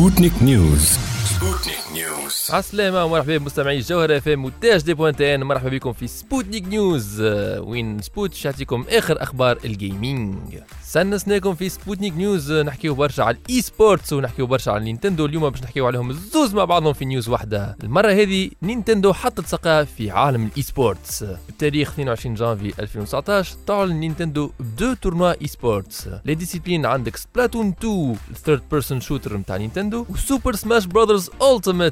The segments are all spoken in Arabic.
Spoutnik News Spoutnik News عسلامة ومرحبا بمستمعي الجوهرة FM وتاج دي point إن. مرحبا بكم في Spoutnik News. آه، وين سبوت؟ يعطيكم آخر أخبار ال gaming سنسناكم في Spoutnik News. نحكيو برشا على ال e-sports ونحكيو برشا على Nintendo. اليوم باش نحكيو عليهم الزوز مع بعضهم في news واحدة. المرة هذه Nintendo حطت ساقها في عالم ال e-sports بتاريخ 22 جانفي 2019 تعلن Nintendo ب deux tournois e-sports les disciplines عندك Splatoon 2 ال third person shooter نتاع Nintendo و Super Smash Brothers Ultimate.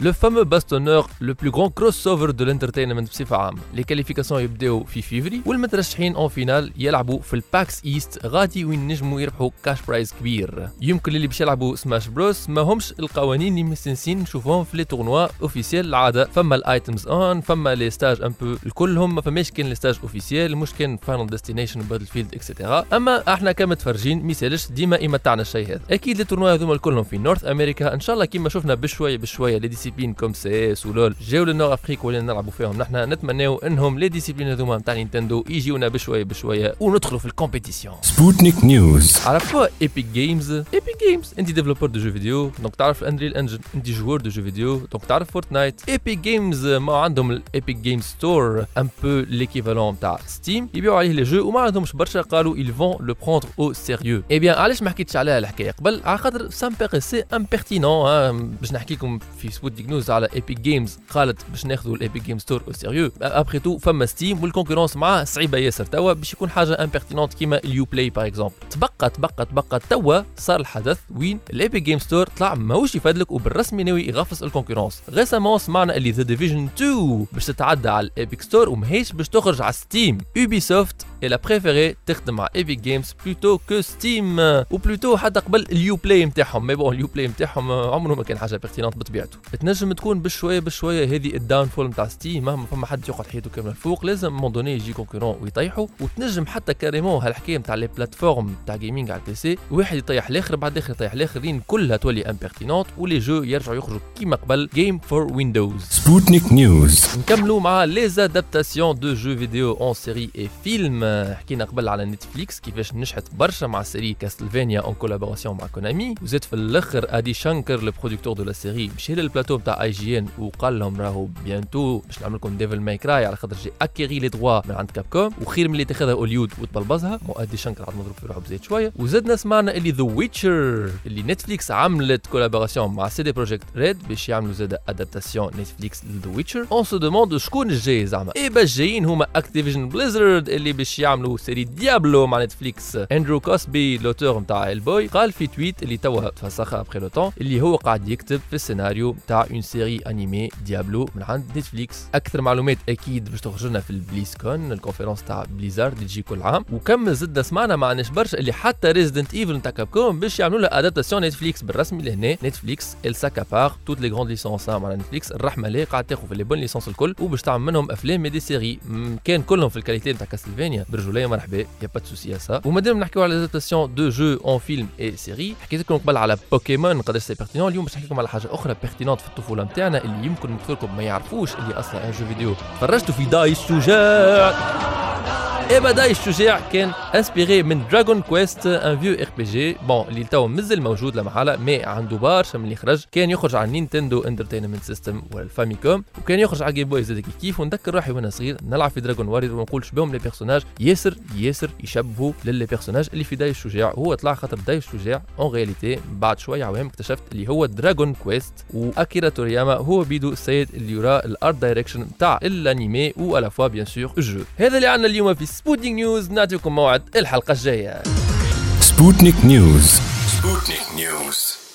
le fameux bastonneur le plus grand crossover de l'entertainment بصفة عامة les qualifications يبداو في فيفري والمترشحين en finale يلعبوا في ال PAX East غادي وين نجموا يربحوا cash prize كبير يمكن اللي باش يلعبوا Smash Bros ما همش القوانين اللي مستنسين نشوفوهم في les tournois officiels العاده فما ال items on فما les stages un peu الكلهم ما فماش كان les stages officiels مش كان Final Destination Battlefield et cetera اما إحنا كمتفرجين ما ديما يمتعنا الشيء هذا أكيد les tournois هذوما كلهم في North America ان شاء الله كيما شفنا بشويه بشويه les disciplines comme CS و LoL. جاو لل Nord Afrique ولينا نلعبوا فيهم. نحن نتمناو إنهم les disciplines هذوما نتاع Nintendo يجيونا بشوية بشوية وندخلوا في ال compétition Spoutnik News عرفوا Epic Games Epic Games انت développeur de jeux vidéo donc تعرف Unreal Engine انت joueur de jeux vidéo donc تعرف Fortnite Epic Games ما عندهم ال Epic Games Store un peu l'équivalent تاع Steam يبيعوا عليه les jeux وما عندهمش برشا قالوا ils vont le prendre au sérieux. eh bien علاش ما حكيتش عليها الحكاية قبل على خاطر ça me paraissait impertinent باش نحكي لكم في Spoutnik News على Epic Games قالت باش ناخذوا ال Epic Games Store au sérieux après tout فما Steam وال concurrence معاه صعيبة ياسر. توا باش يكون حاجة impertinente كيما ال Uplay par exemple تبقى تبقى تبقى. توا صار الحدث وين ال Epic Games Store طلع ماهوش يفادلك وبالرسمي ناوي يغفص ال concurrence récemment سمعنا اللي The Division 2 باش تتعدى على ال Epic Store وماهيش باش تخرج على Steam Ubisoft elle a préféré تخدم مع Epic Games plutôt que Steam و plutôt حتى قبل ال Uplay نتاعهم mais bon ال Uplay نتاعهم عمره ما كان حاجة pertinente بطبيعته. تنجم تكون بشوية بشوية هذه ال downfall نتاع Steam مهما فما حد يقعد حياته كامله الفوق لازم moment donné يجي concurrent ويطيحوا وتنجم حتى carrément هالحكاية نتاع les plateformes نتاع gaming على ال PC واحد يطيح الآخر بعد الآخر يطيح الاخرين كلها تولي impertinentes و les jeux يرجعوا يخرجوا كيما قبل Games for Windows Spoutnik News نكملوا مع les adaptations de jeux vidéo en séries et films حكينا قبل على Netflix كيفاش نجحت برشا مع série Castlevania en collaboration مع Konami وزاد في الأخر آدي شانكر le producteur de la série مشى للبلاتو نتاع IGN وقال لهم راهو bientôt باش نعمل لكم Devil May Cry على خاطر j'ai acquéri les droits من عند Capcom وخير من اللي تاخذها هوليود وتبلبزها mais ادي شانكر عاد نضرب في روحه بزيت شوية. وزادنا سمعنا اللي The Witcher اللي Netflix عملت collaboration مع CD Projekt Red باش يعملوا زاد adaptation Netflix ل The Witcher on se demande شكون الجاي زعما. اي باش جايين هما Activision Blizzard اللي باش يعملوا série Diablo مع Netflix اندرو كوسبي l'auteur نتاع Hellboy قال في tweet اللي توا تفسخها ابخي لو اللي هو قاعد يكتب في السيناريو نتاع une série animée Diablo من عند Netflix أكثر معلومات أكيد باش تخرج لنا في ال BlizzCon ال conférence تاع Blizzard اللي تجي كل عام وكم زدنا سمعنا ما عناش برشا اللي حتى Resident Evil نتاع Capcom باش يعملوا له adaptation Netflix بالرسمي لهنا Netflix elle s'accapare toutes les grandes licences مع Netflix الرحمة ليه قاعد تاخذ في les bonnes licences الكل. وباش تعمل منهم أفلام des séries كان كلهم في ال qualité نتاع Castlevania برجوليه مرحبا y a pas souci ça ومادام نحكيو على l'adaptation de jeux en films et séries حكيت لكم قبل على بوكيمون قداش c'est pertinent اليوم باش نحكي لكم على حاجة أخرى pertinente في الطفوله نتاعنا اللي يمكن كثيركم ما يعرفوش اللي أصلا un jeu vidéo تفرجتوا في داي الشجاع eh ben داي الشجاع كان inspiré من Dragon Quest un vieux RPG bon اللي تو مازال موجود لمحاله mais عنده برشا من اللي خرج كان يخرج على Nintendo Entertainment System ولا ال Famicom وكان يخرج على Game Boy زاد كيف ونذكر روحي وأنا صغير نلعب في Dragon Warrior ونقول شبهم les personnages ياسر ياسر يشبهوا ل les personnages اللي في داي الشجاع هو طلع خاطر داي الشجاع en réalité بعد شوية عوام اكتشفت اللي هو Dragon Quest واكيرا تورياما هو بيدو السيد اللي يرى ال art direction تاع ال anime voilà bien sûr الجو هذا اللي عندنا اليوم في Spoutnik News نعطيكم موعد الحلقة الجاية. سبوتنيك نيوز. سبوتنيك نيوز.